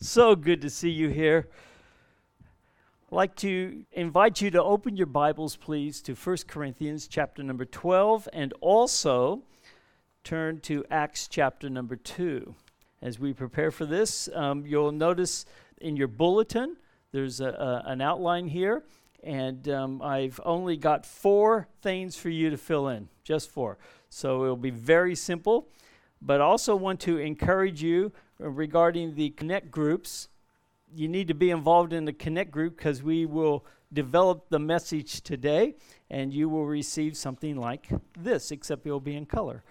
So good to see you here. I'd like to invite you to open your Bibles, please, to 1 Corinthians chapter number 12 and also turn to Acts chapter number 2. As we prepare for this, um, you'll notice in your bulletin there's a, a, an outline here, and um, I've only got four things for you to fill in, just four. So it'll be very simple, but also want to encourage you regarding the connect groups. You need to be involved in the connect group because we will develop the message today and you will receive something like this, except it will be in color.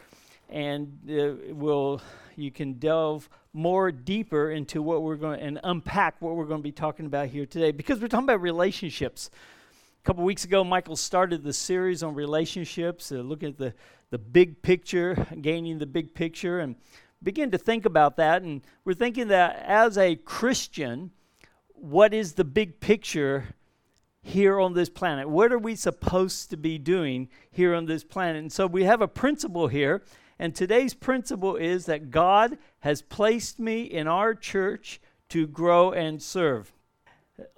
And uh, will you can delve more deeper into what we're going and unpack what we're going to be talking about here today because we're talking about relationships. A couple weeks ago, Michael started the series on relationships, uh, looking at the, the big picture, gaining the big picture, and begin to think about that. And we're thinking that as a Christian, what is the big picture here on this planet? What are we supposed to be doing here on this planet? And so we have a principle here. And today's principle is that God has placed me in our church to grow and serve.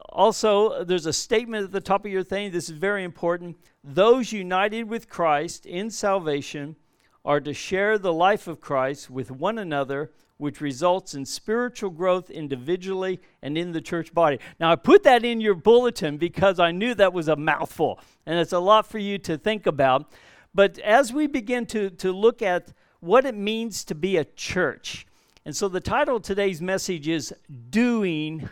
Also, there's a statement at the top of your thing. This is very important. Those united with Christ in salvation are to share the life of Christ with one another, which results in spiritual growth individually and in the church body. Now, I put that in your bulletin because I knew that was a mouthful, and it's a lot for you to think about. But as we begin to, to look at what it means to be a church, and so the title of today's message is Doing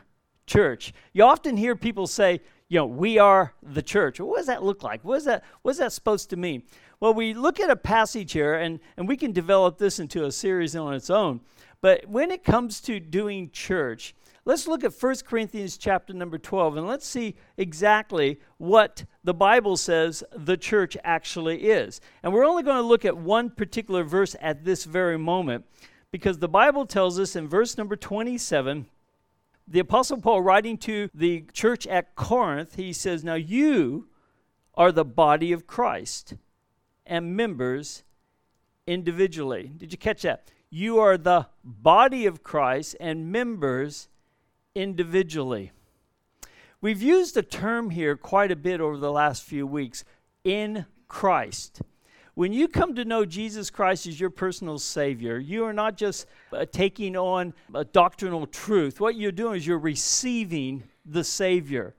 Church. You often hear people say, you know, we are the church. what does that look like? What is that, what is that supposed to mean? Well, we look at a passage here, and, and we can develop this into a series on its own. But when it comes to doing church, let's look at 1 Corinthians chapter number 12, and let's see exactly what the Bible says the church actually is. And we're only going to look at one particular verse at this very moment, because the Bible tells us in verse number 27 the Apostle Paul, writing to the church at Corinth, he says, Now you are the body of Christ and members individually. Did you catch that? You are the body of Christ and members individually. We've used a term here quite a bit over the last few weeks in Christ. When you come to know Jesus Christ as your personal Savior, you are not just uh, taking on a doctrinal truth. What you're doing is you're receiving the Savior.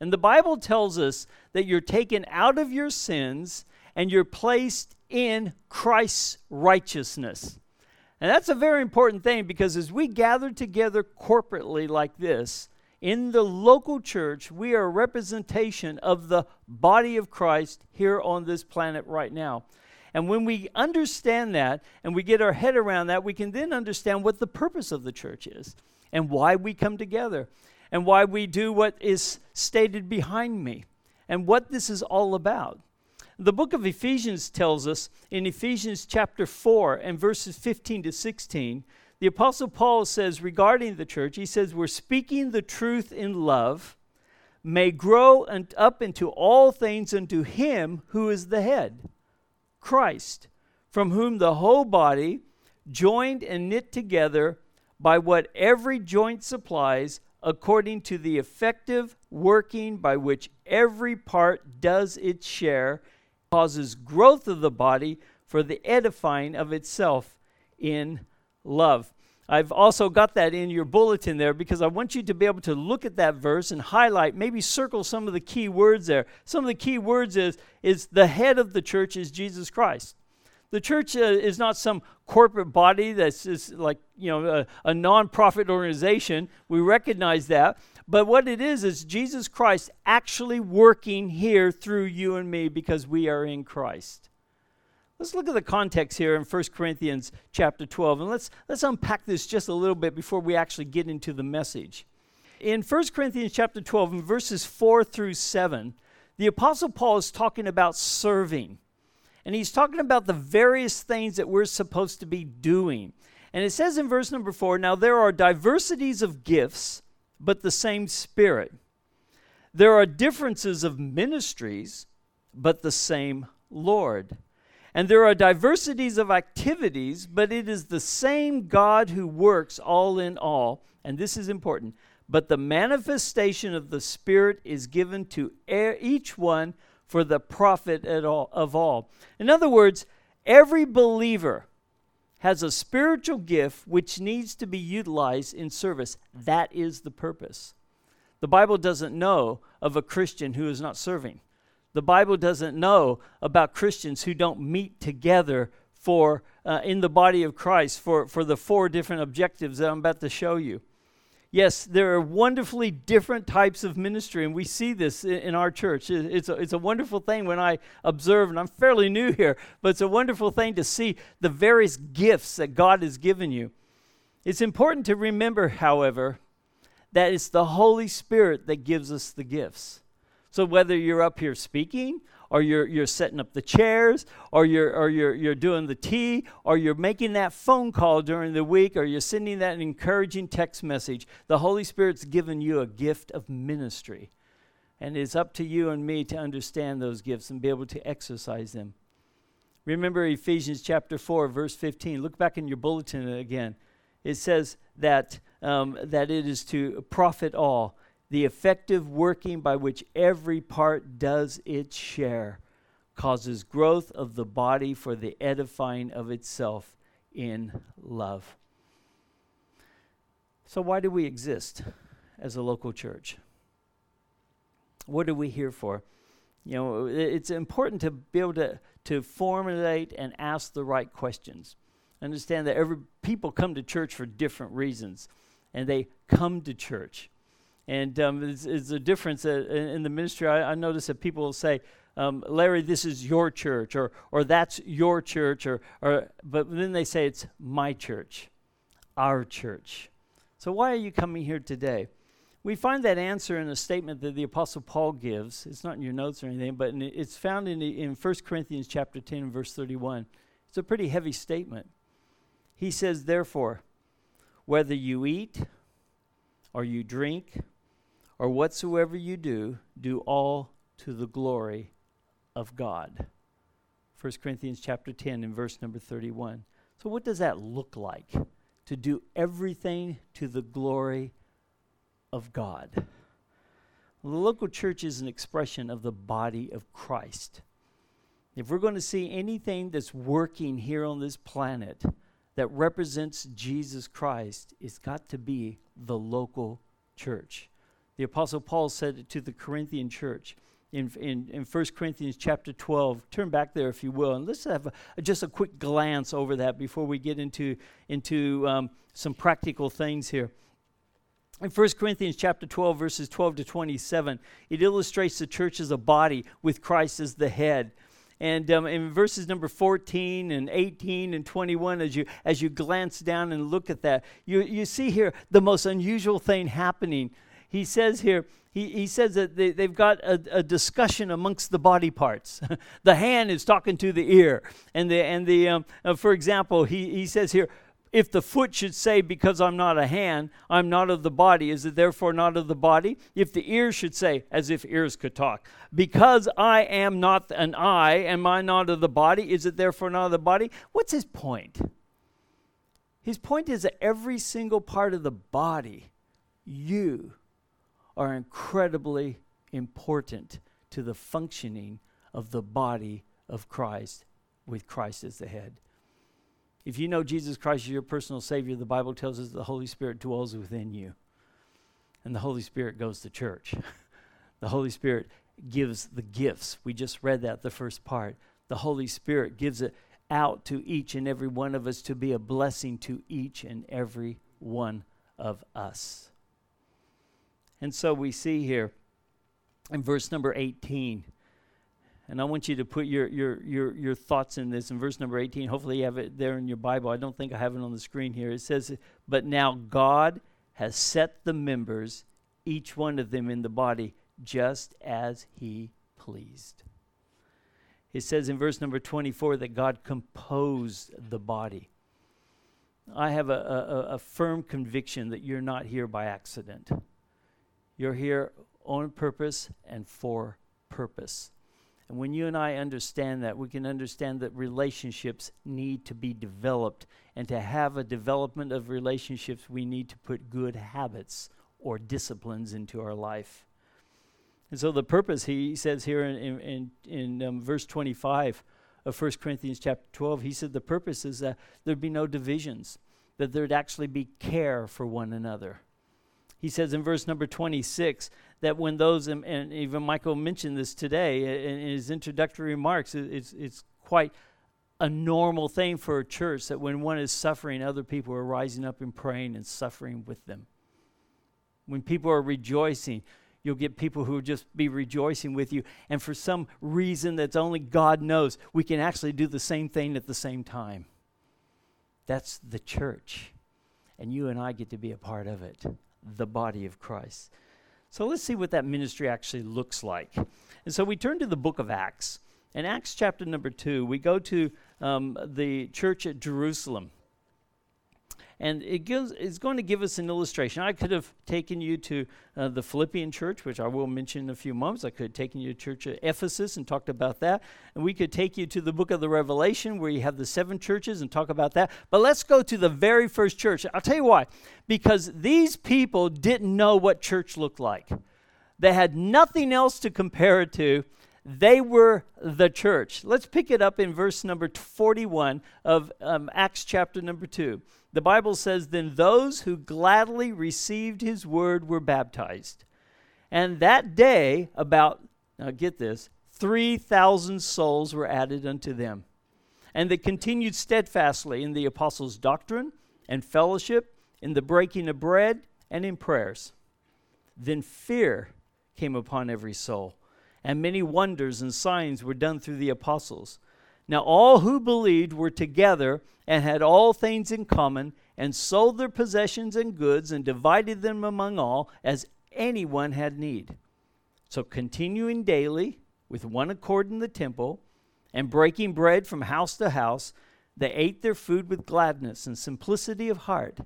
And the Bible tells us that you're taken out of your sins and you're placed in Christ's righteousness. And that's a very important thing because as we gather together corporately like this, in the local church, we are a representation of the body of Christ here on this planet right now. And when we understand that and we get our head around that, we can then understand what the purpose of the church is and why we come together and why we do what is stated behind me and what this is all about. The book of Ephesians tells us in Ephesians chapter 4 and verses 15 to 16, the Apostle Paul says regarding the church, he says, We're speaking the truth in love, may grow and up into all things unto him who is the head Christ, from whom the whole body, joined and knit together by what every joint supplies, according to the effective working by which every part does its share, causes growth of the body for the edifying of itself in love. I've also got that in your bulletin there because I want you to be able to look at that verse and highlight, maybe circle some of the key words there. Some of the key words is, is the head of the church is Jesus Christ. The church uh, is not some corporate body that's just like, you know, a, a nonprofit organization. We recognize that. But what it is, is Jesus Christ actually working here through you and me because we are in Christ. Let's look at the context here in 1 Corinthians chapter 12, and let's, let's unpack this just a little bit before we actually get into the message. In 1 Corinthians chapter 12, in verses 4 through 7, the Apostle Paul is talking about serving. And he's talking about the various things that we're supposed to be doing. And it says in verse number 4 Now there are diversities of gifts, but the same Spirit. There are differences of ministries, but the same Lord. And there are diversities of activities, but it is the same God who works all in all and this is important, but the manifestation of the Spirit is given to each one for the profit all, of all. In other words, every believer has a spiritual gift which needs to be utilized in service. That is the purpose. The Bible doesn't know of a Christian who is not serving. The Bible doesn't know about Christians who don't meet together for uh, in the body of Christ for, for the four different objectives that I'm about to show you. Yes, there are wonderfully different types of ministry, and we see this in, in our church. It, it's, a, it's a wonderful thing when I observe, and I'm fairly new here, but it's a wonderful thing to see the various gifts that God has given you. It's important to remember, however, that it's the Holy Spirit that gives us the gifts. So whether you're up here speaking, or you're, you're setting up the chairs, or, you're, or you're, you're doing the tea, or you're making that phone call during the week, or you're sending that encouraging text message, the Holy Spirit's given you a gift of ministry. And it's up to you and me to understand those gifts and be able to exercise them. Remember Ephesians chapter 4, verse 15. Look back in your bulletin again. It says that, um, that it is to profit all the effective working by which every part does its share causes growth of the body for the edifying of itself in love. So, why do we exist as a local church? What are we here for? You know, it's important to be able to, to formulate and ask the right questions. Understand that every people come to church for different reasons, and they come to church. And um, it's, it's, a difference uh, in, in, the ministry. I, I, notice that people will say, um, Larry, this is your church, or, or that's your church, or, or, but then they say it's my church, our church. So why are you coming here today? We find that answer in a statement that the Apostle Paul gives. It's not in your notes or anything, but in, it's found in, in 1 Corinthians chapter 10 verse 31. It's a pretty heavy statement. He says, Therefore, whether you eat or you drink or whatsoever you do, do all to the glory of God. 1 Corinthians chapter 10 and verse number 31. So what does that look like? To do everything to the glory of God. The local church is an expression of the body of Christ. If we're going to see anything that's working here on this planet that represents Jesus Christ, it's got to be the local church. The Apostle Paul said it to the Corinthian church in, in, in 1 Corinthians chapter 12. Turn back there if you will, and let's have a, just a quick glance over that before we get into, into um, some practical things here. In 1 Corinthians chapter 12, verses 12 to 27, it illustrates the church as a body with Christ as the head. And um, in verses number 14 and 18 and 21, as you, as you glance down and look at that, you, you see here the most unusual thing happening he says here, he, he says that they, they've got a, a discussion amongst the body parts. the hand is talking to the ear. And, the, and the, um, uh, for example, he, he says here, if the foot should say, Because I'm not a hand, I'm not of the body, is it therefore not of the body? If the ear should say, as if ears could talk, Because I am not an eye, am I not of the body? Is it therefore not of the body? What's his point? His point is that every single part of the body, you, are incredibly important to the functioning of the body of Christ with Christ as the head. If you know Jesus Christ as your personal Savior, the Bible tells us the Holy Spirit dwells within you. And the Holy Spirit goes to church. the Holy Spirit gives the gifts. We just read that, the first part. The Holy Spirit gives it out to each and every one of us to be a blessing to each and every one of us. And so we see here in verse number 18, and I want you to put your, your, your, your thoughts in this in verse number 18. Hopefully, you have it there in your Bible. I don't think I have it on the screen here. It says, But now God has set the members, each one of them in the body, just as he pleased. It says in verse number 24 that God composed the body. I have a, a, a firm conviction that you're not here by accident. You're here on purpose and for purpose. And when you and I understand that, we can understand that relationships need to be developed. And to have a development of relationships, we need to put good habits or disciplines into our life. And so the purpose, he says here in, in, in, in um, verse 25 of 1 Corinthians chapter 12, he said the purpose is that there'd be no divisions, that there'd actually be care for one another. He says in verse number 26 that when those, and, even Michael mentioned this today in, his introductory remarks, it, it's, it's quite a normal thing for a church that when one is suffering, other people are rising up and praying and suffering with them. When people are rejoicing, you'll get people who will just be rejoicing with you. And for some reason that's only God knows, we can actually do the same thing at the same time. That's the church. And you and I get to be a part of it the body of Christ. So let's see what that ministry actually looks like. And so we turn to the book of Acts. In Acts chapter number two, we go to um, the church at Jerusalem. And it gives, is going to give us an illustration. I could have taken you to uh, the Philippian church, which I will mention in a few moments. I could have taken you to church at Ephesus and talked about that. And we could take you to the book of the Revelation, where you have the seven churches, and talk about that. But let's go to the very first church. I'll tell you why. Because these people didn't know what church looked like, they had nothing else to compare it to. They were the church. Let's pick it up in verse number 41 of um, Acts chapter number 2. The Bible says, Then those who gladly received his word were baptized. And that day, about, now get this, 3,000 souls were added unto them. And they continued steadfastly in the apostles' doctrine and fellowship, in the breaking of bread, and in prayers. Then fear came upon every soul, and many wonders and signs were done through the apostles. Now all who believed were together and had all things in common, and sold their possessions and goods, and divided them among all, as anyone had need. So continuing daily with one accord in the temple, and breaking bread from house to house, they ate their food with gladness and simplicity of heart,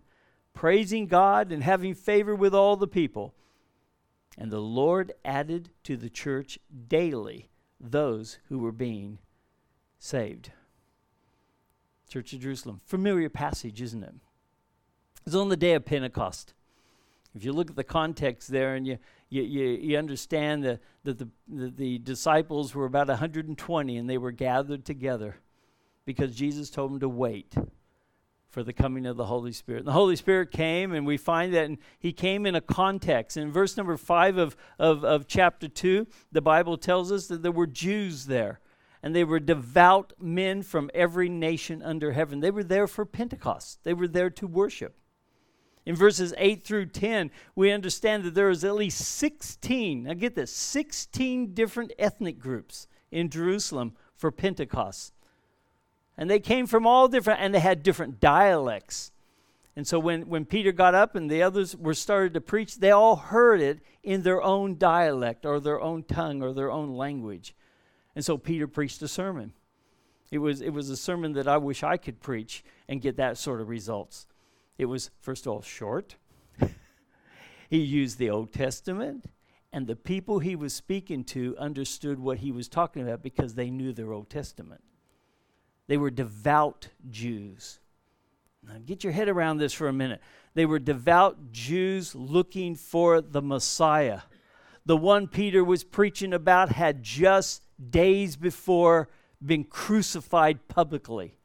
praising God and having favor with all the people. And the Lord added to the church daily those who were being saved. Church of Jerusalem. Familiar passage, isn't it? It's on the day of Pentecost. If you look at the context there and you, you, you, you understand that the, the, the, the disciples were about 120 and they were gathered together because Jesus told them to wait for the coming of the Holy Spirit. And the Holy Spirit came, and we find that he came in a context. In verse number 5 of, of, of chapter 2, the Bible tells us that there were Jews there and they were devout men from every nation under heaven. They were there for Pentecost, they were there to worship. In verses 8 through 10, we understand that there is at least 16, now get this, 16 different ethnic groups in Jerusalem for Pentecost. And they came from all different, and they had different dialects. And so when, when Peter got up and the others were started to preach, they all heard it in their own dialect or their own tongue or their own language. And so Peter preached a sermon. It was, it was a sermon that I wish I could preach and get that sort of results. It was, first of all, short. he used the Old Testament, and the people he was speaking to understood what he was talking about because they knew their Old Testament. They were devout Jews. Now, get your head around this for a minute. They were devout Jews looking for the Messiah. The one Peter was preaching about had just days before being crucified publicly.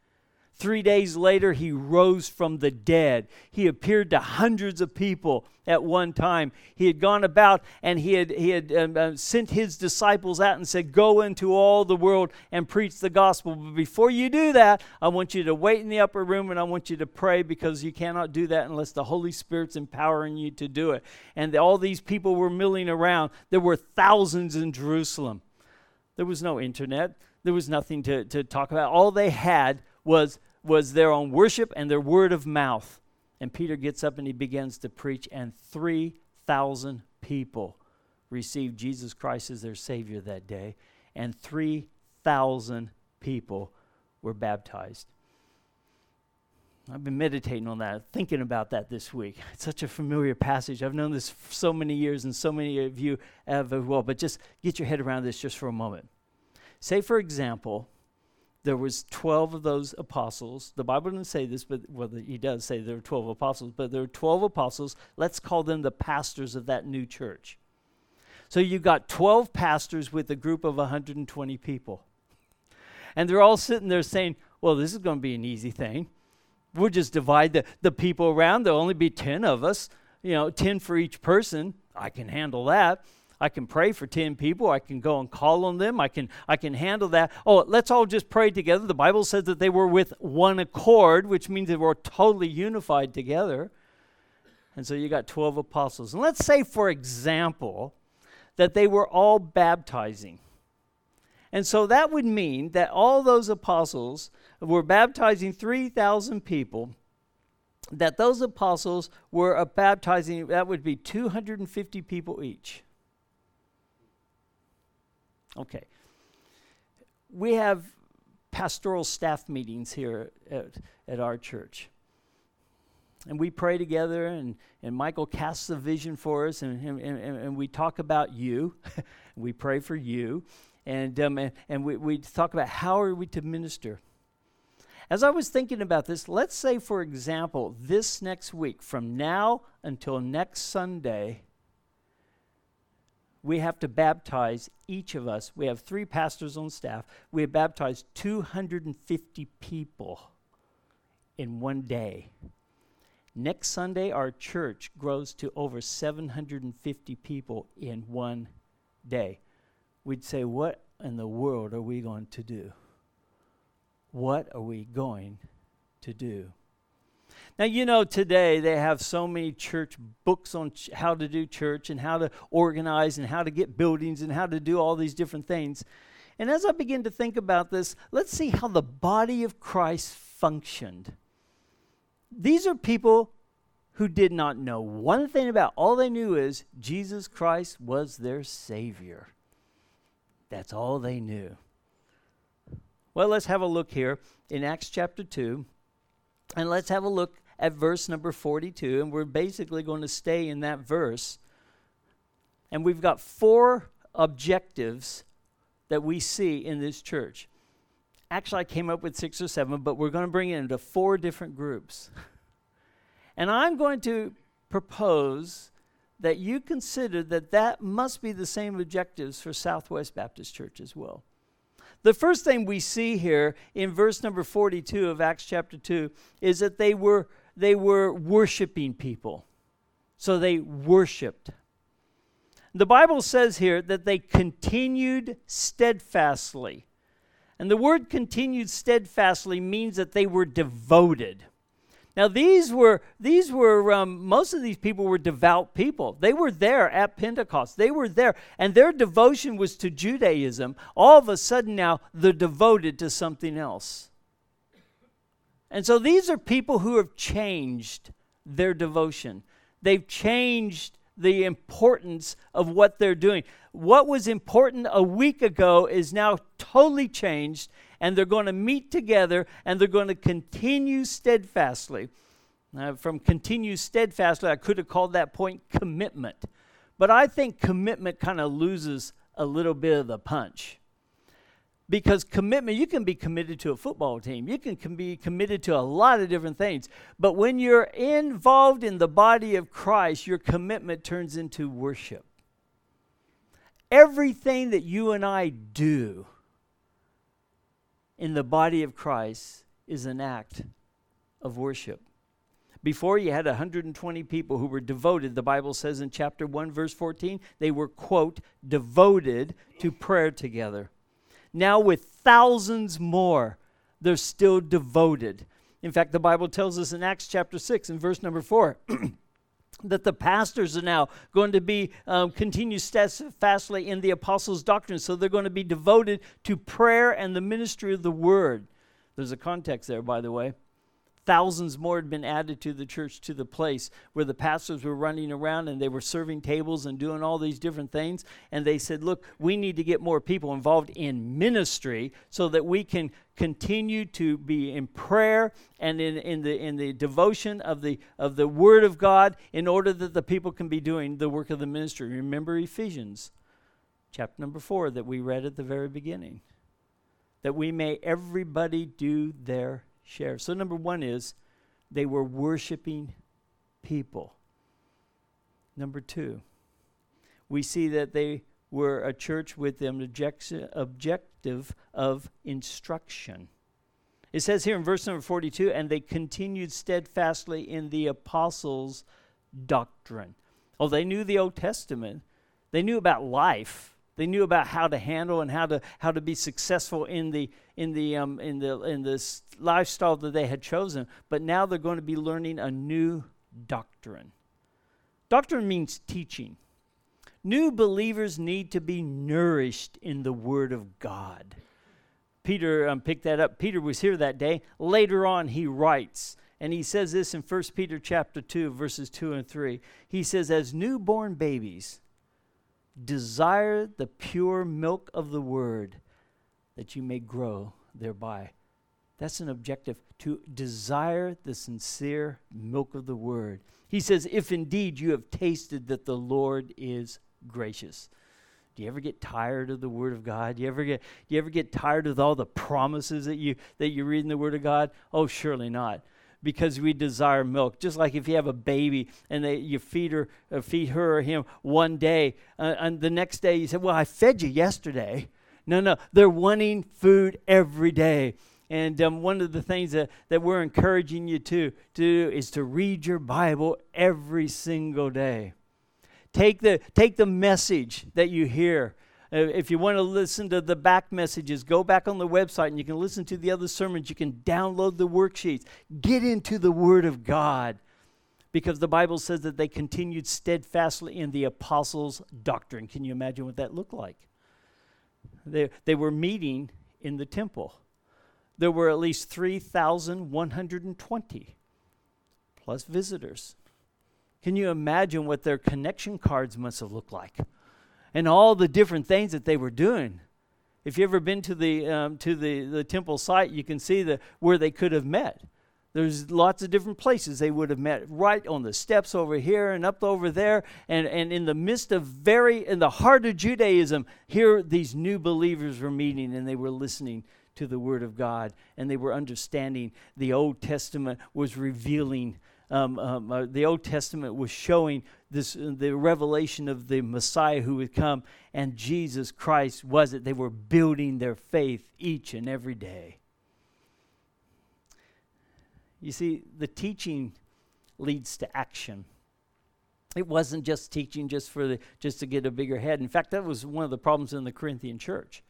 Three days later, he rose from the dead. He appeared to hundreds of people at one time. He had gone about and he had, he had um, uh, sent his disciples out and said, Go into all the world and preach the gospel. But before you do that, I want you to wait in the upper room and I want you to pray because you cannot do that unless the Holy Spirit's empowering you to do it. And all these people were milling around. There were thousands in Jerusalem. There was no internet. There was nothing to, to talk about. All they had was, was their own worship and their word of mouth. And Peter gets up and he begins to preach, and 3,000 people received Jesus Christ as their Savior that day, and 3,000 people were baptized. I've been meditating on that, thinking about that this week. It's such a familiar passage. I've known this for so many years, and so many of you have as well. But just get your head around this just for a moment. Say, for example, there was 12 of those apostles. The Bible doesn't say this, but well, he does say there were 12 apostles, but there were 12 apostles. Let's call them the pastors of that new church. So you've got 12 pastors with a group of 120 people. And they're all sitting there saying, well, this is going to be an easy thing. We'll just divide the, the people around. There'll only be 10 of us, you know, 10 for each person. I can handle that. I can pray for 10 people. I can go and call on them. I can, I can handle that. Oh, let's all just pray together. The Bible says that they were with one accord, which means they were totally unified together. And so you got 12 apostles. And let's say, for example, that they were all baptizing. And so that would mean that all those apostles were baptizing 3,000 people, that those apostles were baptizing, that would be 250 people each. Okay. We have pastoral staff meetings here at, at our church. And we pray together, and, and Michael casts a vision for us, and, and, and, and we talk about you. we pray for you, and, um, and, and we, we talk about how are we to minister. As I was thinking about this, let's say, for example, this next week, from now until next Sunday, we have to baptize each of us. We have three pastors on staff. We have baptized 250 people in one day. Next Sunday, our church grows to over 750 people in one day. We'd say, What in the world are we going to do? What are we going to do? Now, you know, today they have so many church books on ch- how to do church and how to organize and how to get buildings and how to do all these different things. And as I begin to think about this, let's see how the body of Christ functioned. These are people who did not know one thing about all they knew is Jesus Christ was their savior. That's all they knew. Well, let's have a look here in Acts chapter 2 and let's have a look at verse number 42, and we're basically going to stay in that verse. And we've got four objectives that we see in this church. Actually, I came up with six or seven, but we're going to bring it into four different groups. and I'm going to propose that you consider that that must be the same objectives for Southwest Baptist Church as well. The first thing we see here in verse number 42 of Acts chapter 2 is that they were they were worshiping people. So they worshiped. The Bible says here that they continued steadfastly. And the word continued steadfastly means that they were devoted. Now these were these were um, most of these people were devout people. They were there at Pentecost. They were there, and their devotion was to Judaism. All of a sudden now they're devoted to something else. And so these are people who have changed their devotion. They've changed the importance of what they're doing. What was important a week ago is now totally changed, and they're going to meet together and they're going to continue steadfastly. Now, from continue steadfastly, I could have called that point commitment. But I think commitment kind of loses a little bit of the punch. Because commitment, you can be committed to a football team, you can be committed to a lot of different things. But when you're involved in the body of Christ, your commitment turns into worship. Everything that you and I do in the body of Christ is an act of worship. Before you had 120 people who were devoted, the Bible says in chapter 1, verse 14, they were, quote, devoted to prayer together. Now, with thousands more, they're still devoted. In fact, the Bible tells us in Acts chapter 6 and verse number 4 that the pastors are now going to be um, continue steadfastly in the apostles' doctrine. So they're going to be devoted to prayer and the ministry of the word. There's a context there, by the way. Thousands more had been added to the church, to the place where the pastors were running around and they were serving tables and doing all these different things. And they said, Look, we need to get more people involved in ministry so that we can continue to be in prayer and in, in, the, in the devotion of the, of the Word of God in order that the people can be doing the work of the ministry. Remember Ephesians chapter number four that we read at the very beginning. that we may everybody do their share. So, number one is they were worshiping people. Number two, we see that they were a church with an objective of instruction. It says here in verse number 42 and they continued steadfastly in the apostles' doctrine. Oh, they knew the Old Testament, they knew about life. They knew about how to handle and how to how to be successful in the in the um, in the in this lifestyle that they had chosen. But now they're going to be learning a new doctrine. Doctrine means teaching. New believers need to be nourished in the Word of God. Peter um, picked that up. Peter was here that day. Later on, he writes, and he says this in 1 Peter chapter 2, verses 2 and 3. He says, As newborn babies, desire the pure milk of the Word, that you may grow thereby. That's an objective to desire the sincere milk of the Word. He says, If indeed you have tasted that the Lord is gracious. Do you ever get tired of the Word of God? Do you ever get do you ever get tired of all the promises that you that you read in the Word of God? Oh, surely not. Because we desire milk, just like if you have a baby and they, you feed her, uh, feed her or him one day, uh, and the next day you say, "Well, I fed you yesterday." No, no, they're wanting food every day. And um, one of the things that, that we're encouraging you to, to do is to read your Bible every single day. Take the, take the message that you hear. Uh, if you want to listen to the back messages, go back on the website and you can listen to the other sermons. You can download the worksheets. Get into the Word of God because the Bible says that they continued steadfastly in the apostles' doctrine. Can you imagine what that looked like? They, they were meeting in the temple. There were at least 3,120 plus visitors. Can you imagine what their connection cards must have looked like? And all the different things that they were doing. If you've ever been to the, um, to the, the temple site, you can see the, where they could have met. There's lots of different places they would have met, right on the steps over here and up over there. And, and in the midst of very, in the heart of Judaism, here these new believers were meeting and they were listening to the Word of God and they were understanding the Old Testament was revealing um, um, uh, the Old Testament was showing this uh, the revelation of the Messiah who would come, and Jesus Christ was it. They were building their faith each and every day. You see, the teaching leads to action. It wasn't just teaching just for the just to get a bigger head. In fact, that was one of the problems in the Corinthian church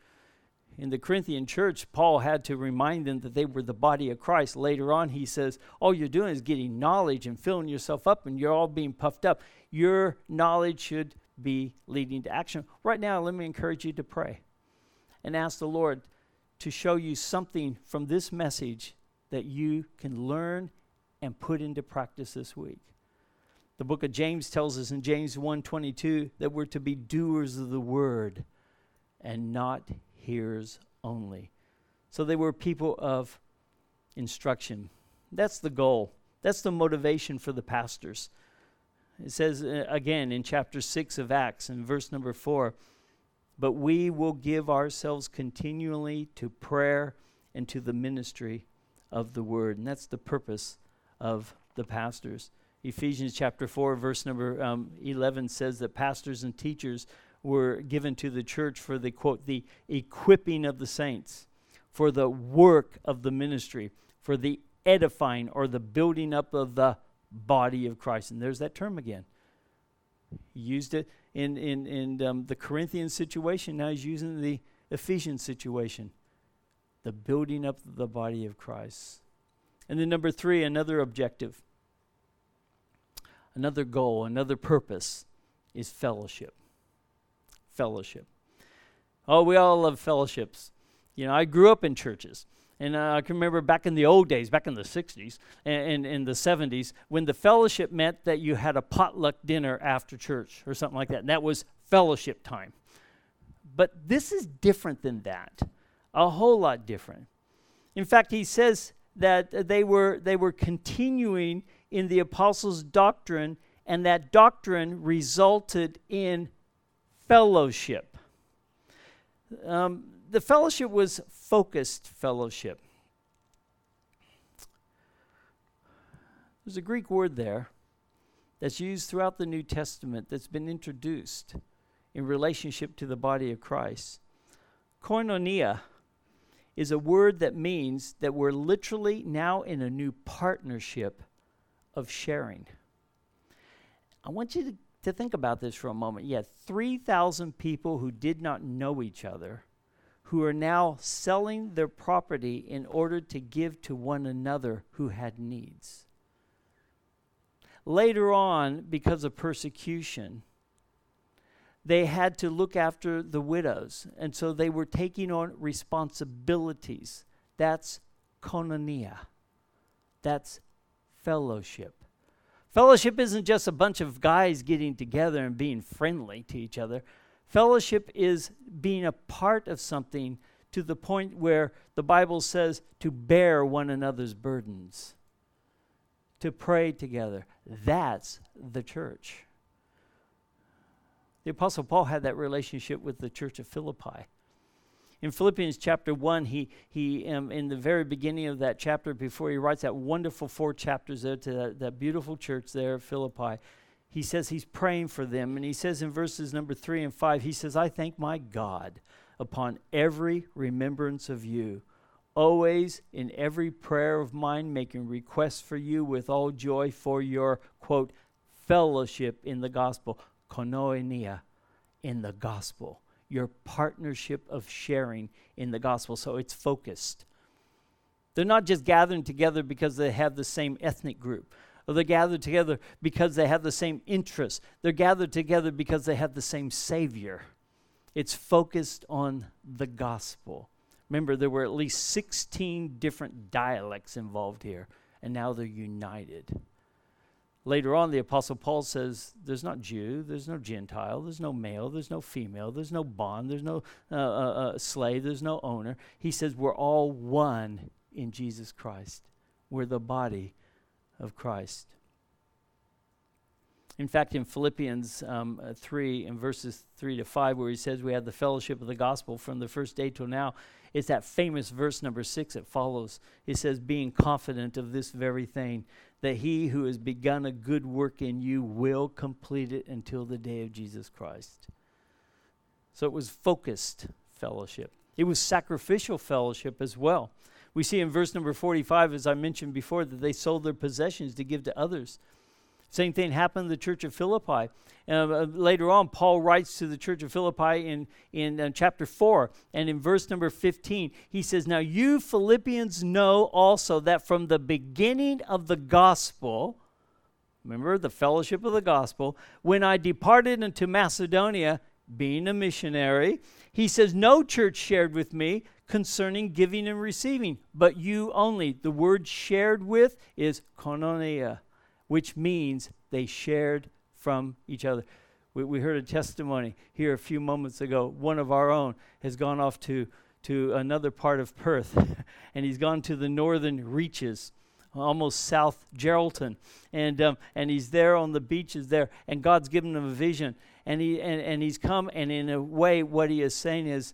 in the Corinthian church, Paul had to remind them that they were the body of Christ. Later on, he says, All you're doing is getting knowledge and filling yourself up, and you're all being puffed up. Your knowledge should be leading to action. Right now, let me encourage you to pray and ask the Lord to show you something from this message that you can learn and put into practice this week. The book of James tells us in James 1:22 that we're to be doers of the word and not hearers only. So they were people of instruction. That's the goal. That's the motivation for the pastors. It says uh, again in chapter 6 of Acts, in verse number 4 But we will give ourselves continually to prayer and to the ministry of the word. And that's the purpose of the pastors. Ephesians chapter 4, verse number um, 11 says that pastors and teachers were given to the church for the quote, the equipping of the saints, for the work of the ministry, for the edifying or the building up of the body of Christ. And there's that term again. He used it in, in, in um, the Corinthian situation, now he's using the Ephesian situation. The building up the body of Christ. And then, number three, another objective, another goal, another purpose is fellowship fellowship. Oh, we all love fellowships. You know, I grew up in churches. And uh, I can remember back in the old days, back in the 60s and in the 70s, when the fellowship meant that you had a potluck dinner after church or something like that. And that was fellowship time. But this is different than that, a whole lot different. In fact, he says that they were, they were continuing in the apostles' doctrine, and that doctrine resulted in fellowship. Um, the fellowship was focused fellowship. There's a Greek word there that's used throughout the New Testament that's been introduced in relationship to the body of Christ. Koinonia is a word that means that we're literally now in a new partnership of sharing. I want you to, to think about this for a moment. Had 3,000 people who did not know each other who are now selling their property in order to give to one another who had needs. Later on, because of persecution, they had to look after the widows. And so they were taking on responsibilities. That's koinonia. That's fellowship. Fellowship isn't just a bunch of guys getting together and being friendly to each other. Fellowship is being a part of something to the point where the Bible says to bear one another's burdens, to pray together. That's the church. The Apostle Paul had that relationship with the church of Philippi. In Philippians chapter 1, he, he um, in the very beginning of that chapter, before he writes that wonderful four chapters there to that, that beautiful church there Philippi, he says he's praying for them. And he says in verses number 3 and 5, he says, I thank my God upon every remembrance of you, always in every prayer of mine, making requests for you with all joy for your, quote, fellowship in the gospel koinonia in the gospel, your partnership of sharing in the gospel. So it's focused. They're not just gathering together because they have the same ethnic group, or they're gathered together because they have the same interests. They're gathered together because they have the same Savior. It's focused on the gospel. Remember, there were at least 16 different dialects involved here, and now they're united. Later on, the Apostle Paul says there's not Jew, there's no Gentile, there's no male, there's no female, there's no bond, there's no uh, uh, uh, slave, there's no owner. He says we're all one in Jesus Christ. We're the body of Christ. In fact, in Philippians um, uh, 3, in verses 3 to 5, where he says we have the fellowship of the gospel from the first day till now, it's that famous verse number 6 that follows. It says, being confident of this very thing, that he who has begun a good work in you will complete it until the day of Jesus Christ. So it was focused fellowship, it was sacrificial fellowship as well. We see in verse number 45, as I mentioned before, that they sold their possessions to give to others. Same thing happened in the church of Philippi. Uh, later on, Paul writes to the church of Philippi in, in uh, chapter 4, and in verse number 15, he says, Now you Philippians know also that from the beginning of the gospel, remember the fellowship of the gospel, when I departed into Macedonia, being a missionary, he says, No church shared with me concerning giving and receiving, but you only. The word shared with is koinonia which means they shared from each other. We, we heard a testimony here a few moments ago. One of our own has gone off to, to another part of Perth, and he's gone to the northern reaches almost South Geraldton, and um, and he's there on the beaches there, and God's given him a vision, and he and, and he's come, and in a way, what he is saying is,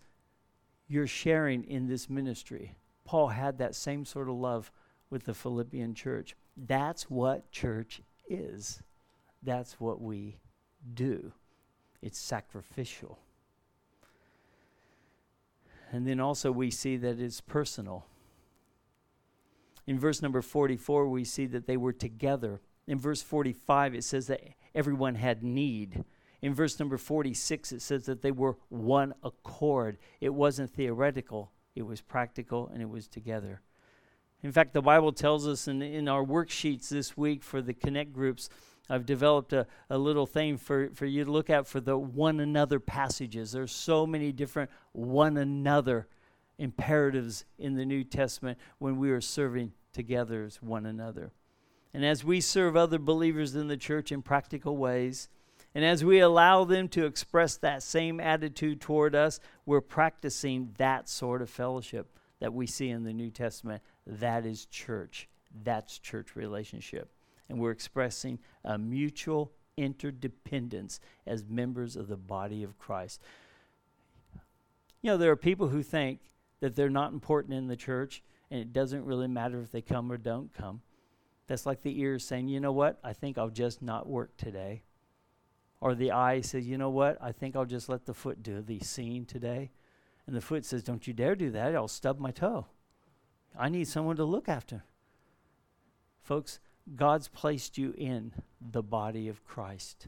you're sharing in this ministry. Paul had that same sort of love with the Philippian church. That's what church is. That's what we do. It's sacrificial. And then also we see that it's personal. In verse number 44, we see that they were together. In verse 45, it says that everyone had need. In verse number 46, it says that they were one accord. It wasn't theoretical, it was practical, and it was together. In fact, the Bible tells us in, in our worksheets this week for the Connect groups, I've developed a, a little thing for, for you to look at for the one another passages. There's so many different one another imperatives in the New Testament when we are serving together as one another. And as we serve other believers in the church in practical ways, and as we allow them to express that same attitude toward us, we're practicing that sort of fellowship that we see in the New Testament that is church. That's church relationship. And we're expressing a mutual interdependence as members of the body of Christ. You know, there are people who think that they're not important in the church and it doesn't really matter if they come or don't come. That's like the ears saying, you know what, I think I'll just not work today. Or the eye says, you know what, I think I'll just let the foot do the seeing today. And the foot says, don't you dare do that, I'll stub my toe. I need someone to look after. Folks, God's placed you in the body of Christ.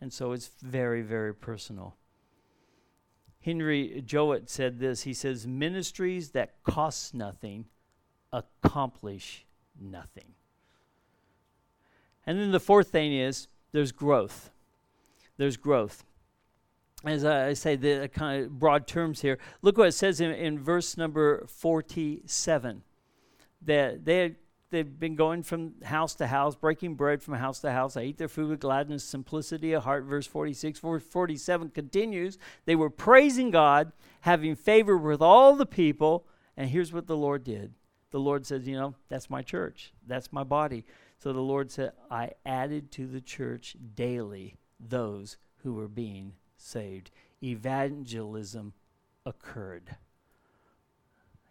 And so it's very, very personal. Henry Jowett said this. He says, Ministries that cost nothing accomplish nothing. And then the fourth thing is there's growth. There's growth. As I say, the kind of broad terms here, look what it says in, in verse number 47 that they had they've been going from house to house, breaking bread from house to house. They ate their food with gladness, simplicity of heart. Verse 46, verse 47 continues. They were praising God, having favor with all the people. And here's what the Lord did the Lord says, You know, that's my church, that's my body. So the Lord said, I added to the church daily those who were being saved. Evangelism occurred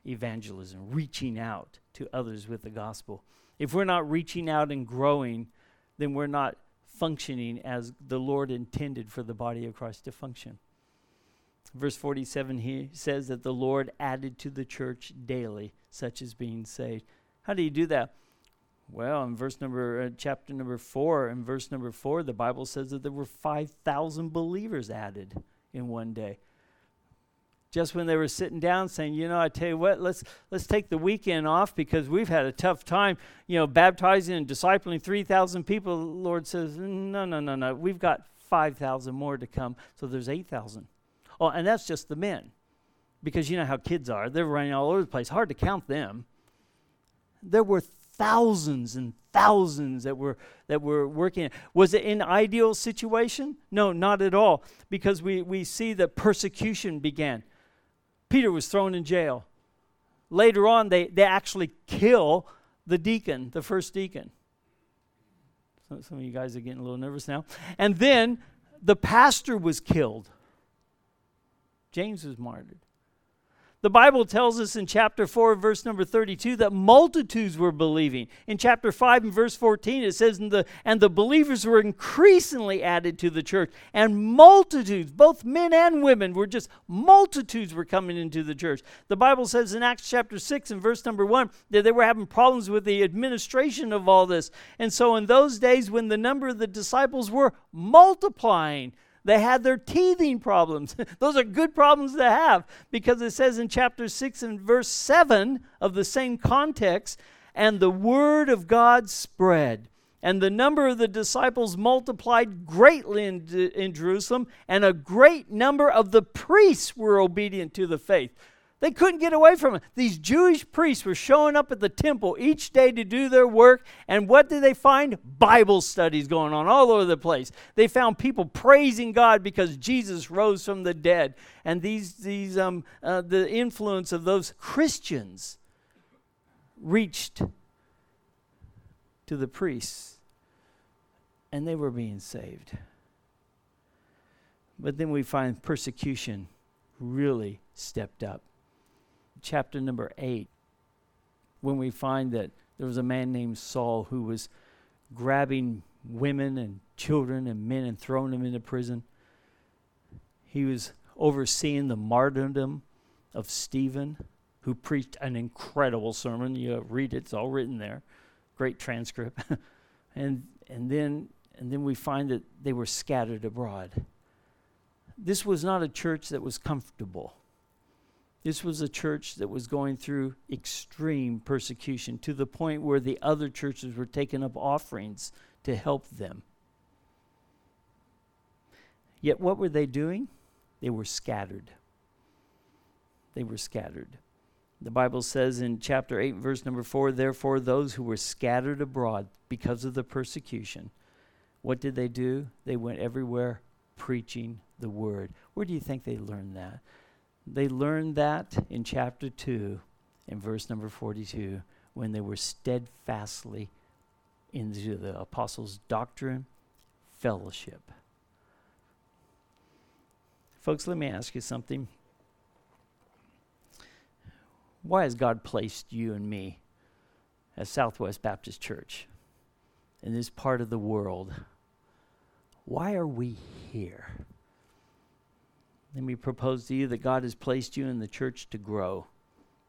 evangelism, reaching out to others with the gospel. If we're not reaching out and growing, then we're not functioning as the Lord intended for the body of Christ to function. Verse 47 he says that the Lord added to the church daily such as being saved. How do you do that? Well, in verse number, uh, chapter number four, in verse number four, the Bible says that there were 5,000 believers added in one day just when they were sitting down saying, you know, I tell you what, let's let's take the weekend off because we've had a tough time, you know, baptizing and discipling 3,000 people. The Lord says, no, no, no, no. We've got 5,000 more to come. So there's 8,000. Oh, and that's just the men. Because you know how kids are. They're running all over the place. Hard to count them. There were thousands and thousands that were that were working. Was it an ideal situation? No, not at all. Because we, we see that persecution began. Peter was thrown in jail. Later on, they, they actually kill the deacon, the first deacon. So some of you guys are getting a little nervous now. And then the pastor was killed. James was martyred. The Bible tells us in chapter 4, verse number 32, that multitudes were believing. In chapter 5 and verse 14, it says, and the, and the believers were increasingly added to the church. And multitudes, both men and women, were just multitudes were coming into the church. The Bible says in Acts chapter 6 and verse number 1 that they were having problems with the administration of all this. And so in those days, when the number of the disciples were multiplying, they had their teething problems. Those are good problems to have because it says in chapter 6 and verse 7 of the same context, and the word of God spread. And the number of the disciples multiplied greatly in, in Jerusalem, and a great number of the priests were obedient to the faith. They couldn't get away from it. These Jewish priests were showing up at the temple each day to do their work. And what did they find? Bible studies going on all over the place. They found people praising God because Jesus rose from the dead. And these, these um, uh, the influence of those Christians reached to the priests, and they were being saved. But then we find persecution really stepped up chapter number 8 when we find that there was a man named Saul who was grabbing women and children and men and throwing them into prison. He was overseeing the martyrdom of Stephen, who preached an incredible sermon. You read it, it's all written there. Great transcript. and and then and then we find that they were scattered abroad. This was not a church that was comfortable. This was a church that was going through extreme persecution to the point where the other churches were taking up offerings to help them. Yet, what were they doing? They were scattered. They were scattered. The Bible says in chapter 8, verse number 4 Therefore, those who were scattered abroad because of the persecution, what did they do? They went everywhere preaching the word. Where do you think they learned that? They learned that in chapter 2, in verse number 42, when they were steadfastly into the apostles' doctrine, fellowship. Folks, let me ask you something. Why has God placed you and me as Southwest Baptist Church in this part of the world? Why are we here? Let me propose to you that God has placed you in the church to grow.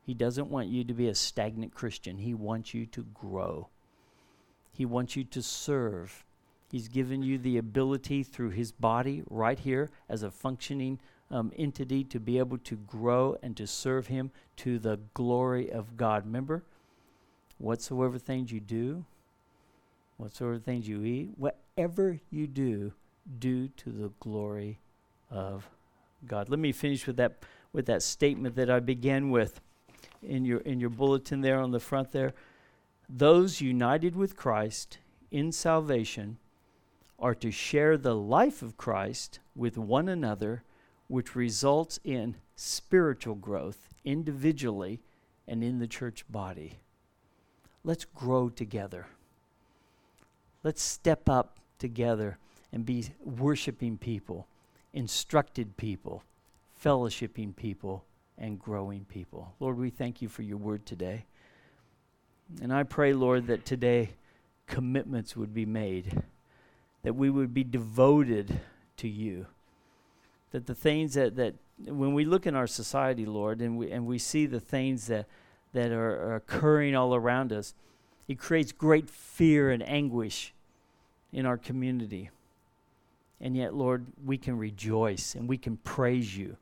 He doesn't want you to be a stagnant Christian. He wants you to grow. He wants you to serve. He's given you the ability through His body right here as a functioning um, entity to be able to grow and to serve Him to the glory of God. Remember, whatsoever things you do, whatsoever things you eat, whatever you do, do to the glory of God. Let me finish with that with that statement that I began with in your in your bulletin there on the front there. Those united with Christ in salvation are to share the life of Christ with one another, which results in spiritual growth individually and in the church body. Let's grow together. Let's step up together and be worshiping people, instructed people, fellowshipping people, and growing people. Lord, we thank you for your word today. And I pray, Lord, that today commitments would be made, that we would be devoted to you, that the things that, that when we look in our society, Lord, and we, and we see the things that, that are, are occurring all around us, it creates great fear and anguish in our community. And yet, Lord, we can rejoice and we can praise you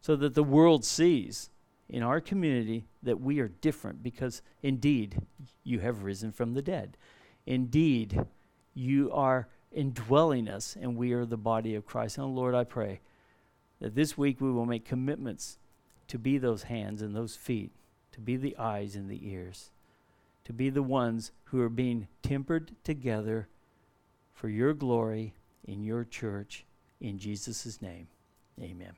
so that the world sees in our community that we are different because indeed you have risen from the dead. Indeed, you are indwelling us and we are the body of Christ. And Lord, I pray that this week we will make commitments to be those hands and those feet, to be the eyes and the ears, to be the ones who are being tempered together for your glory in your church. In Jesus' name, amen.